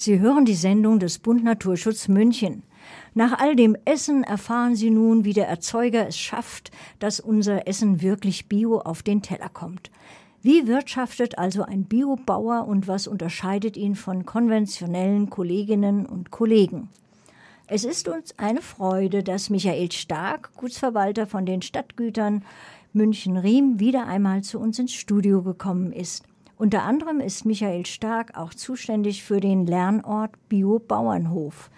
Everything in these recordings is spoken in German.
Sie hören die Sendung des Bund Naturschutz München. Nach all dem Essen erfahren Sie nun, wie der Erzeuger es schafft, dass unser Essen wirklich bio auf den Teller kommt. Wie wirtschaftet also ein Biobauer und was unterscheidet ihn von konventionellen Kolleginnen und Kollegen? Es ist uns eine Freude, dass Michael Stark, Gutsverwalter von den Stadtgütern München-Riem, wieder einmal zu uns ins Studio gekommen ist. Unter anderem ist Michael Stark auch zuständig für den Lernort Bio-Bauernhof.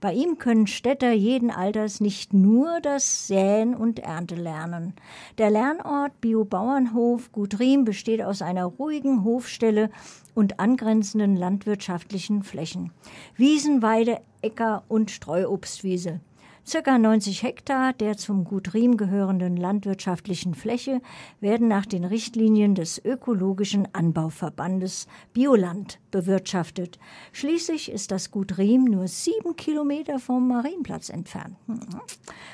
Bei ihm können Städter jeden Alters nicht nur das Säen und Ernte lernen. Der Lernort Bio-Bauernhof Gudriem besteht aus einer ruhigen Hofstelle und angrenzenden landwirtschaftlichen Flächen. Wiesen, Weide, Äcker und Streuobstwiese. Circa 90 Hektar der zum Gut Riem gehörenden landwirtschaftlichen Fläche werden nach den Richtlinien des ökologischen Anbauverbandes Bioland bewirtschaftet. Schließlich ist das Gut Riem nur sieben Kilometer vom Marienplatz entfernt.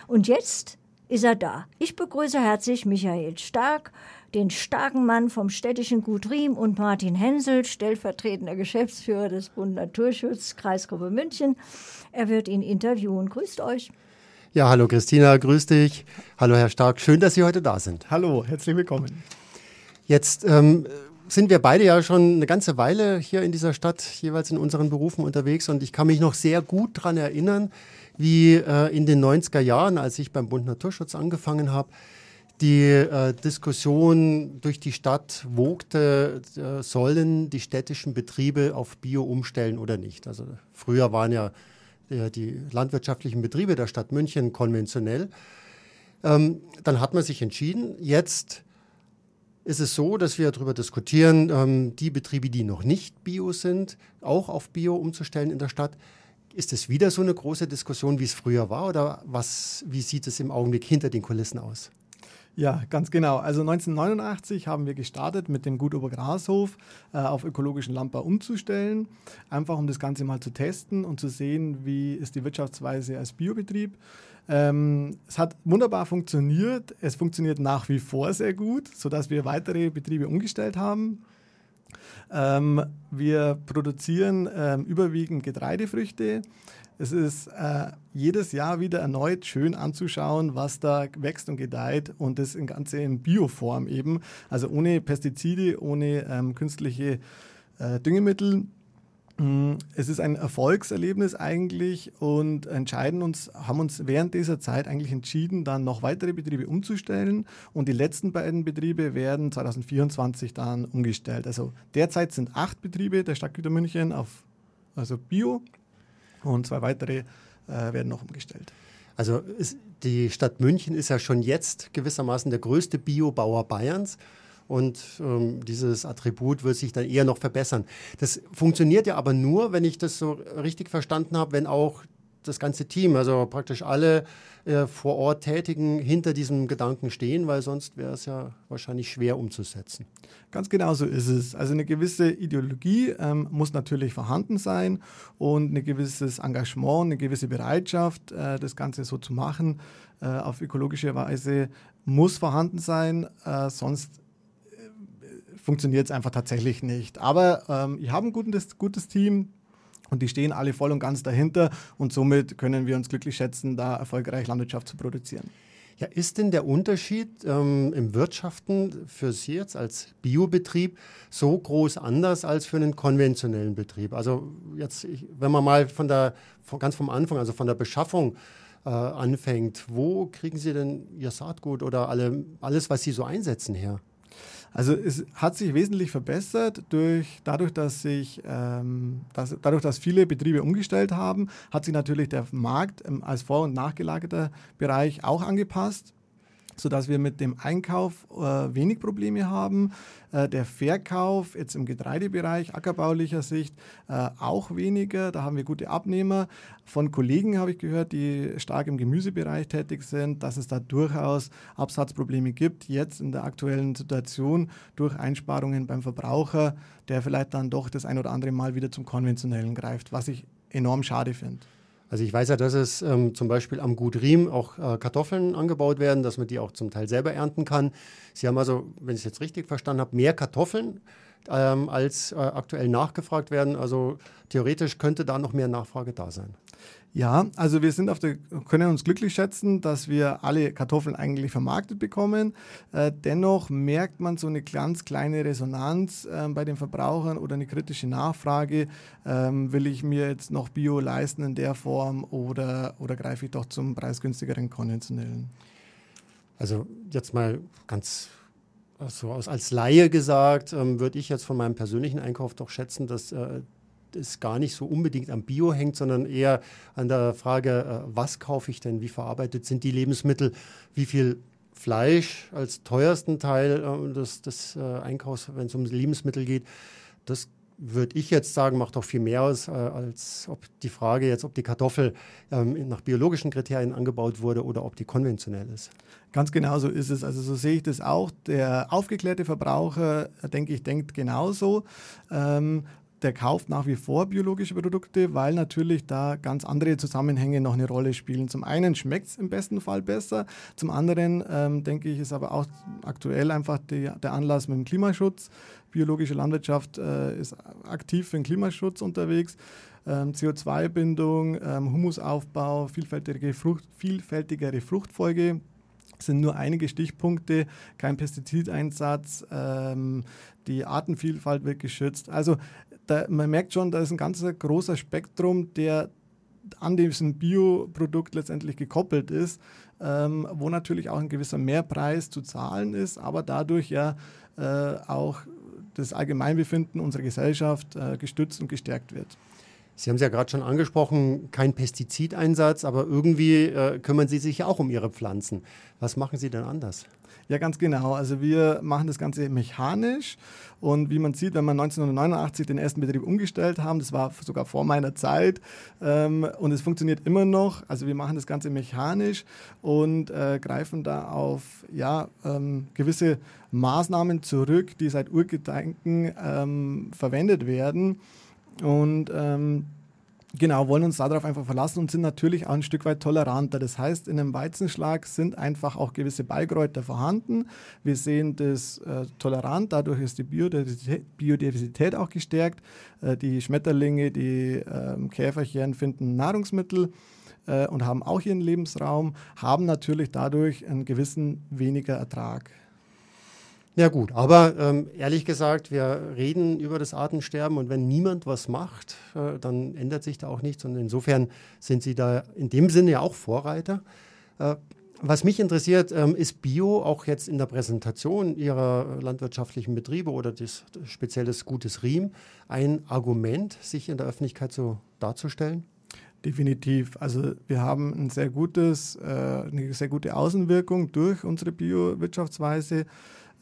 Und jetzt ist er da. Ich begrüße herzlich Michael Stark, den starken Mann vom städtischen Gut Riem und Martin Hensel, stellvertretender Geschäftsführer des Bund Naturschutz Kreisgruppe München. Er wird ihn interviewen. Grüßt euch. Ja, hallo Christina, grüß dich. Hallo Herr Stark, schön, dass Sie heute da sind. Hallo, herzlich willkommen. Jetzt ähm, sind wir beide ja schon eine ganze Weile hier in dieser Stadt, jeweils in unseren Berufen unterwegs und ich kann mich noch sehr gut daran erinnern, wie äh, in den 90er Jahren, als ich beim Bund Naturschutz angefangen habe, die äh, Diskussion durch die Stadt wogte, äh, sollen die städtischen Betriebe auf Bio umstellen oder nicht. Also früher waren ja die landwirtschaftlichen Betriebe der Stadt München konventionell. Ähm, dann hat man sich entschieden, jetzt ist es so, dass wir darüber diskutieren, ähm, die Betriebe, die noch nicht Bio sind, auch auf Bio umzustellen in der Stadt. Ist es wieder so eine große Diskussion, wie es früher war, oder was, wie sieht es im Augenblick hinter den Kulissen aus? Ja, ganz genau. Also 1989 haben wir gestartet, mit dem Gut Obergrashof äh, auf ökologischen Landbau umzustellen, einfach um das Ganze mal zu testen und zu sehen, wie ist die Wirtschaftsweise als Biobetrieb. Ähm, es hat wunderbar funktioniert. Es funktioniert nach wie vor sehr gut, sodass wir weitere Betriebe umgestellt haben. Ähm, wir produzieren ähm, überwiegend Getreidefrüchte. Es ist äh, jedes Jahr wieder erneut schön anzuschauen, was da wächst und gedeiht und das Ganze in Bioform eben, also ohne Pestizide, ohne ähm, künstliche äh, Düngemittel. Mm, es ist ein Erfolgserlebnis eigentlich und entscheiden uns, haben uns während dieser Zeit eigentlich entschieden, dann noch weitere Betriebe umzustellen und die letzten beiden Betriebe werden 2024 dann umgestellt. Also derzeit sind acht Betriebe der Stadtgüter München auf also Bio und zwei weitere äh, werden noch umgestellt. Also ist, die Stadt München ist ja schon jetzt gewissermaßen der größte Biobauer Bayerns. Und ähm, dieses Attribut wird sich dann eher noch verbessern. Das funktioniert ja aber nur, wenn ich das so richtig verstanden habe, wenn auch das ganze Team, also praktisch alle äh, vor Ort Tätigen hinter diesem Gedanken stehen, weil sonst wäre es ja wahrscheinlich schwer umzusetzen. Ganz genau so ist es. Also eine gewisse Ideologie ähm, muss natürlich vorhanden sein und ein gewisses Engagement, eine gewisse Bereitschaft, äh, das Ganze so zu machen, äh, auf ökologische Weise muss vorhanden sein, äh, sonst funktioniert es einfach tatsächlich nicht. Aber ähm, ich habe ein gutes, gutes Team, und die stehen alle voll und ganz dahinter und somit können wir uns glücklich schätzen, da erfolgreich Landwirtschaft zu produzieren. Ja, ist denn der Unterschied ähm, im Wirtschaften für Sie jetzt als Biobetrieb so groß anders als für einen konventionellen Betrieb? Also jetzt, wenn man mal von der, von, ganz vom Anfang, also von der Beschaffung äh, anfängt, wo kriegen Sie denn Ihr Saatgut oder alle, alles, was Sie so einsetzen her? Also es hat sich wesentlich verbessert durch, dadurch, dass sich ähm, dass, dadurch, dass viele Betriebe umgestellt haben, hat sich natürlich der Markt ähm, als vor- und nachgelagerter Bereich auch angepasst sodass wir mit dem Einkauf äh, wenig Probleme haben. Äh, der Verkauf jetzt im Getreidebereich, ackerbaulicher Sicht, äh, auch weniger. Da haben wir gute Abnehmer. Von Kollegen habe ich gehört, die stark im Gemüsebereich tätig sind, dass es da durchaus Absatzprobleme gibt. Jetzt in der aktuellen Situation durch Einsparungen beim Verbraucher, der vielleicht dann doch das ein oder andere Mal wieder zum Konventionellen greift, was ich enorm schade finde. Also ich weiß ja, dass es ähm, zum Beispiel am Gut Riem auch äh, Kartoffeln angebaut werden, dass man die auch zum Teil selber ernten kann. Sie haben also, wenn ich es jetzt richtig verstanden habe, mehr Kartoffeln ähm, als äh, aktuell nachgefragt werden. Also theoretisch könnte da noch mehr Nachfrage da sein. Ja, also wir sind auf der, können uns glücklich schätzen, dass wir alle Kartoffeln eigentlich vermarktet bekommen. Äh, dennoch merkt man so eine ganz kleine Resonanz äh, bei den Verbrauchern oder eine kritische Nachfrage. Ähm, will ich mir jetzt noch Bio leisten in der Form oder, oder greife ich doch zum preisgünstigeren konventionellen? Also jetzt mal ganz so also als Laie gesagt, ähm, würde ich jetzt von meinem persönlichen Einkauf doch schätzen, dass äh, es gar nicht so unbedingt am Bio hängt, sondern eher an der Frage, äh, was kaufe ich denn, wie verarbeitet sind die Lebensmittel, wie viel Fleisch als teuersten Teil äh, des, des äh, Einkaufs, wenn es um Lebensmittel geht. Das würde ich jetzt sagen, macht doch viel mehr aus, als ob die Frage jetzt, ob die Kartoffel ähm, nach biologischen Kriterien angebaut wurde oder ob die konventionell ist. Ganz genau so ist es. Also so sehe ich das auch. Der aufgeklärte Verbraucher, denke ich, denkt genauso. Ähm, der kauft nach wie vor biologische Produkte, weil natürlich da ganz andere Zusammenhänge noch eine Rolle spielen. Zum einen schmeckt es im besten Fall besser, zum anderen ähm, denke ich, ist aber auch aktuell einfach die, der Anlass mit dem Klimaschutz. Biologische Landwirtschaft äh, ist aktiv für den Klimaschutz unterwegs. Ähm, CO2-Bindung, ähm, Humusaufbau, vielfältige, Frucht, vielfältigere Fruchtfolge sind nur einige Stichpunkte, kein Pestizideinsatz, ähm, die Artenvielfalt wird geschützt. Also da, man merkt schon, da ist ein ganz großer Spektrum, der an diesem Bioprodukt letztendlich gekoppelt ist, ähm, wo natürlich auch ein gewisser Mehrpreis zu zahlen ist, aber dadurch ja äh, auch das Allgemeinbefinden unserer Gesellschaft äh, gestützt und gestärkt wird. Sie haben es ja gerade schon angesprochen, kein Pestizideinsatz, aber irgendwie äh, kümmern Sie sich ja auch um Ihre Pflanzen. Was machen Sie denn anders? Ja, ganz genau. Also wir machen das Ganze mechanisch und wie man sieht, wenn wir 1989 den ersten Betrieb umgestellt haben, das war sogar vor meiner Zeit ähm, und es funktioniert immer noch. Also wir machen das Ganze mechanisch und äh, greifen da auf ja, ähm, gewisse Maßnahmen zurück, die seit Urgedenken ähm, verwendet werden. Und ähm, Genau, wollen uns darauf einfach verlassen und sind natürlich auch ein Stück weit toleranter. Das heißt, in einem Weizenschlag sind einfach auch gewisse Beikräuter vorhanden. Wir sehen das äh, tolerant, dadurch ist die Biodiversität, Biodiversität auch gestärkt. Äh, die Schmetterlinge, die äh, Käferchen finden Nahrungsmittel äh, und haben auch ihren Lebensraum, haben natürlich dadurch einen gewissen weniger Ertrag. Ja gut, aber ähm, ehrlich gesagt, wir reden über das Artensterben und wenn niemand was macht, äh, dann ändert sich da auch nichts und insofern sind Sie da in dem Sinne ja auch Vorreiter. Äh, was mich interessiert, ähm, ist Bio auch jetzt in der Präsentation Ihrer landwirtschaftlichen Betriebe oder des, spezielles Gutes Riem ein Argument, sich in der Öffentlichkeit so darzustellen? Definitiv. Also wir haben ein sehr gutes, äh, eine sehr gute Außenwirkung durch unsere Bio-Wirtschaftsweise.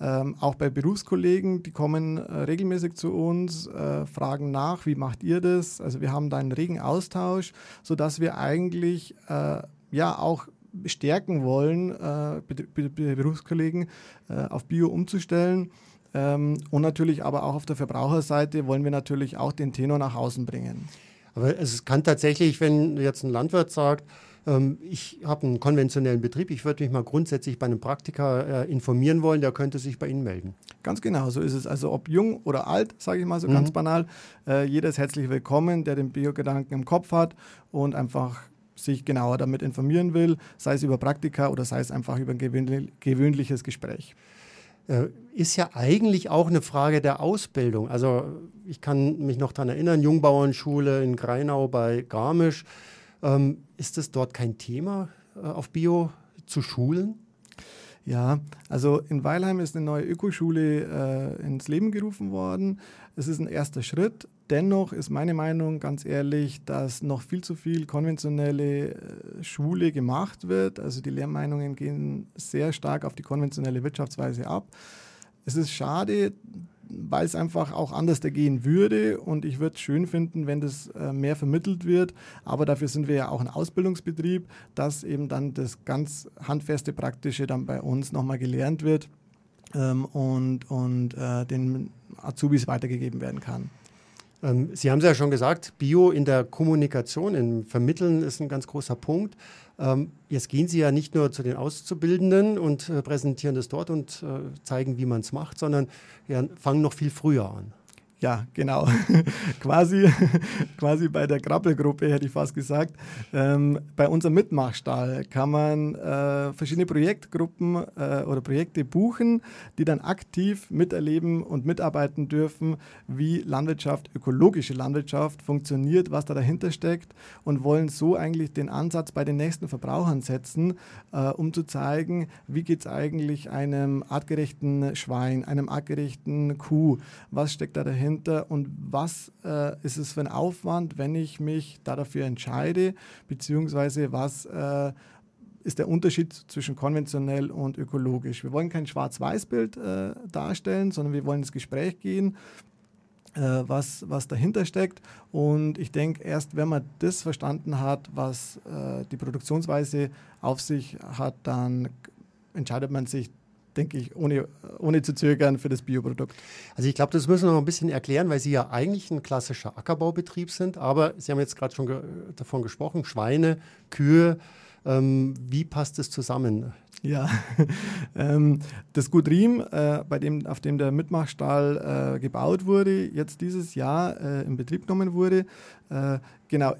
Ähm, auch bei Berufskollegen, die kommen äh, regelmäßig zu uns, äh, fragen nach, wie macht ihr das? Also wir haben da einen regen Austausch, sodass wir eigentlich äh, ja auch stärken wollen, äh, Berufskollegen äh, auf Bio umzustellen. Ähm, und natürlich aber auch auf der Verbraucherseite wollen wir natürlich auch den Tenor nach außen bringen. Aber es kann tatsächlich, wenn jetzt ein Landwirt sagt, ähm, ich habe einen konventionellen Betrieb, ich würde mich mal grundsätzlich bei einem Praktiker äh, informieren wollen, der könnte sich bei Ihnen melden. Ganz genau, so ist es. Also ob jung oder alt, sage ich mal so mhm. ganz banal, äh, jeder ist herzlich willkommen, der den Biogedanken im Kopf hat und einfach sich genauer damit informieren will, sei es über Praktika oder sei es einfach über ein gewöhnliches Gespräch äh, ist ja eigentlich auch eine Frage der Ausbildung. Also ich kann mich noch daran erinnern, Jungbauernschule in Greinau bei Garmisch. Ähm, ist es dort kein Thema, äh, auf Bio zu schulen? Ja, also in Weilheim ist eine neue Ökoschule äh, ins Leben gerufen worden. Es ist ein erster Schritt. Dennoch ist meine Meinung ganz ehrlich, dass noch viel zu viel konventionelle äh, Schule gemacht wird. Also die Lehrmeinungen gehen sehr stark auf die konventionelle Wirtschaftsweise ab. Es ist schade, weil es einfach auch anders gehen würde. Und ich würde es schön finden, wenn das äh, mehr vermittelt wird. Aber dafür sind wir ja auch ein Ausbildungsbetrieb, dass eben dann das ganz handfeste Praktische dann bei uns nochmal gelernt wird ähm, und, und äh, den Azubis weitergegeben werden kann. Ähm, Sie haben es ja schon gesagt, Bio in der Kommunikation, im Vermitteln ist ein ganz großer Punkt. Ähm, jetzt gehen Sie ja nicht nur zu den Auszubildenden und äh, präsentieren das dort und äh, zeigen, wie man es macht, sondern fangen noch viel früher an. Ja, genau. quasi, quasi bei der Krabbelgruppe hätte ich fast gesagt. Ähm, bei unserem Mitmachstall kann man äh, verschiedene Projektgruppen äh, oder Projekte buchen, die dann aktiv miterleben und mitarbeiten dürfen, wie Landwirtschaft, ökologische Landwirtschaft funktioniert, was da dahinter steckt und wollen so eigentlich den Ansatz bei den nächsten Verbrauchern setzen, äh, um zu zeigen, wie geht es eigentlich einem artgerechten Schwein, einem artgerechten Kuh, was steckt da dahinter dahinter und was äh, ist es für ein Aufwand, wenn ich mich da dafür entscheide, beziehungsweise was äh, ist der Unterschied zwischen konventionell und ökologisch. Wir wollen kein Schwarz-Weiß-Bild äh, darstellen, sondern wir wollen ins Gespräch gehen, äh, was, was dahinter steckt. Und ich denke, erst wenn man das verstanden hat, was äh, die Produktionsweise auf sich hat, dann entscheidet man sich denke ich, ohne, ohne zu zögern für das Bioprodukt. Also ich glaube, das müssen wir noch ein bisschen erklären, weil Sie ja eigentlich ein klassischer Ackerbaubetrieb sind, aber Sie haben jetzt gerade schon ge davon gesprochen, Schweine, Kühe, ähm, wie passt das zusammen? Ja, ähm, das Gut Riem, äh, bei dem, auf dem der Mitmachstall äh, gebaut wurde, jetzt dieses Jahr äh, in Betrieb genommen wurde, genau,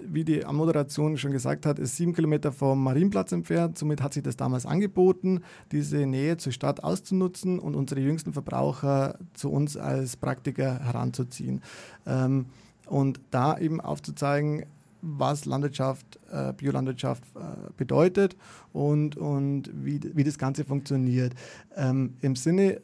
wie die Moderation schon gesagt hat, ist sieben Kilometer vom Marienplatz entfernt. Somit hat sich das damals angeboten, diese Nähe zur Stadt auszunutzen und unsere jüngsten Verbraucher zu uns als Praktiker heranzuziehen. Ähm, und da eben aufzuzeigen, was Landwirtschaft, äh, Biolandwirtschaft äh, bedeutet und, und wie, wie das Ganze funktioniert. Ähm, Im Sinne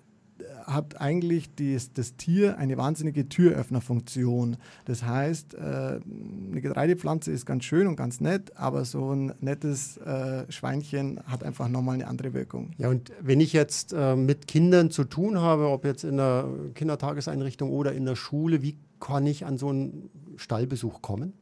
hat eigentlich dies, das Tier eine wahnsinnige Türöffnerfunktion. Das heißt, äh, eine Getreidepflanze ist ganz schön und ganz nett, aber so ein nettes äh, Schweinchen hat einfach nochmal eine andere Wirkung. Ja, und wenn ich jetzt äh, mit Kindern zu tun habe, ob jetzt in der Kindertageseinrichtung oder in der Schule, wie kann ich an so einen Stallbesuch kommen?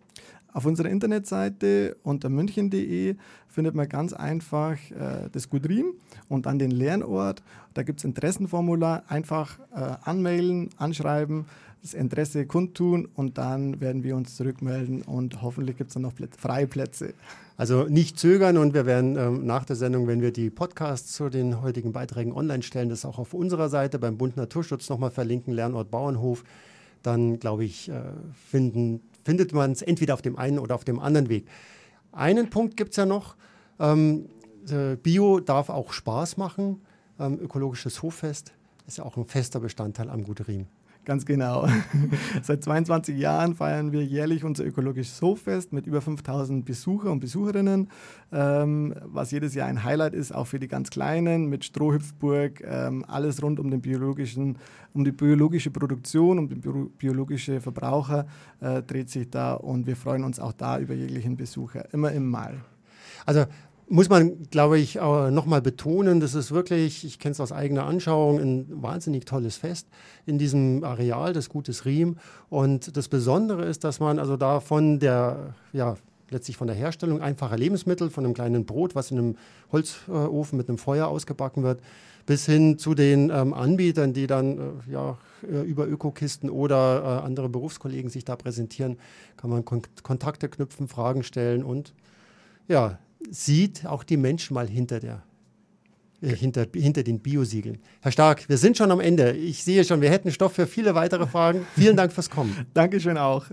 Auf unserer Internetseite unter münchen.de findet man ganz einfach äh, das Gudrim und dann den Lernort. Da gibt es Interessenformular. Einfach äh, anmailen, anschreiben, das Interesse kundtun und dann werden wir uns zurückmelden und hoffentlich gibt es dann noch Plätze, freie Plätze. Also nicht zögern und wir werden ähm, nach der Sendung, wenn wir die Podcasts zu den heutigen Beiträgen online stellen, das auch auf unserer Seite beim Bund Naturschutz nochmal verlinken, Lernort Bauernhof. Dann, glaube ich, äh, finden findet man es entweder auf dem einen oder auf dem anderen Weg. Einen Punkt gibt es ja noch. Ähm, äh, Bio darf auch Spaß machen. Ähm, ökologisches Hoffest ist ja auch ein fester Bestandteil am Gute Riem. Ganz genau. Seit 22 Jahren feiern wir jährlich unser ökologisches Hoffest mit über 5000 Besucher und Besucherinnen, ähm, was jedes Jahr ein Highlight ist, auch für die ganz Kleinen mit Strohhüpfburg, ähm, alles rund um den biologischen, um die biologische Produktion, um den biologischen Verbraucher äh, dreht sich da und wir freuen uns auch da über jeglichen Besucher, immer im Mal. Also muss man, glaube ich, nochmal betonen, das ist wirklich, ich kenne es aus eigener Anschauung, ein wahnsinnig tolles Fest in diesem Areal des Gutes Riem. Und das Besondere ist, dass man also da von der, ja, letztlich von der Herstellung einfacher Lebensmittel, von einem kleinen Brot, was in einem Holzofen mit einem Feuer ausgebacken wird, bis hin zu den ähm, Anbietern, die dann äh, ja, über Ökokisten oder äh, andere Berufskollegen sich da präsentieren, kann man Kon Kontakte knüpfen, Fragen stellen und ja, sieht auch die Menschen mal hinter der äh, hinter, hinter den Biosiegeln. Herr Stark, wir sind schon am Ende. Ich sehe schon, wir hätten Stoff für viele weitere Fragen. Vielen Dank fürs Kommen. Dankeschön auch.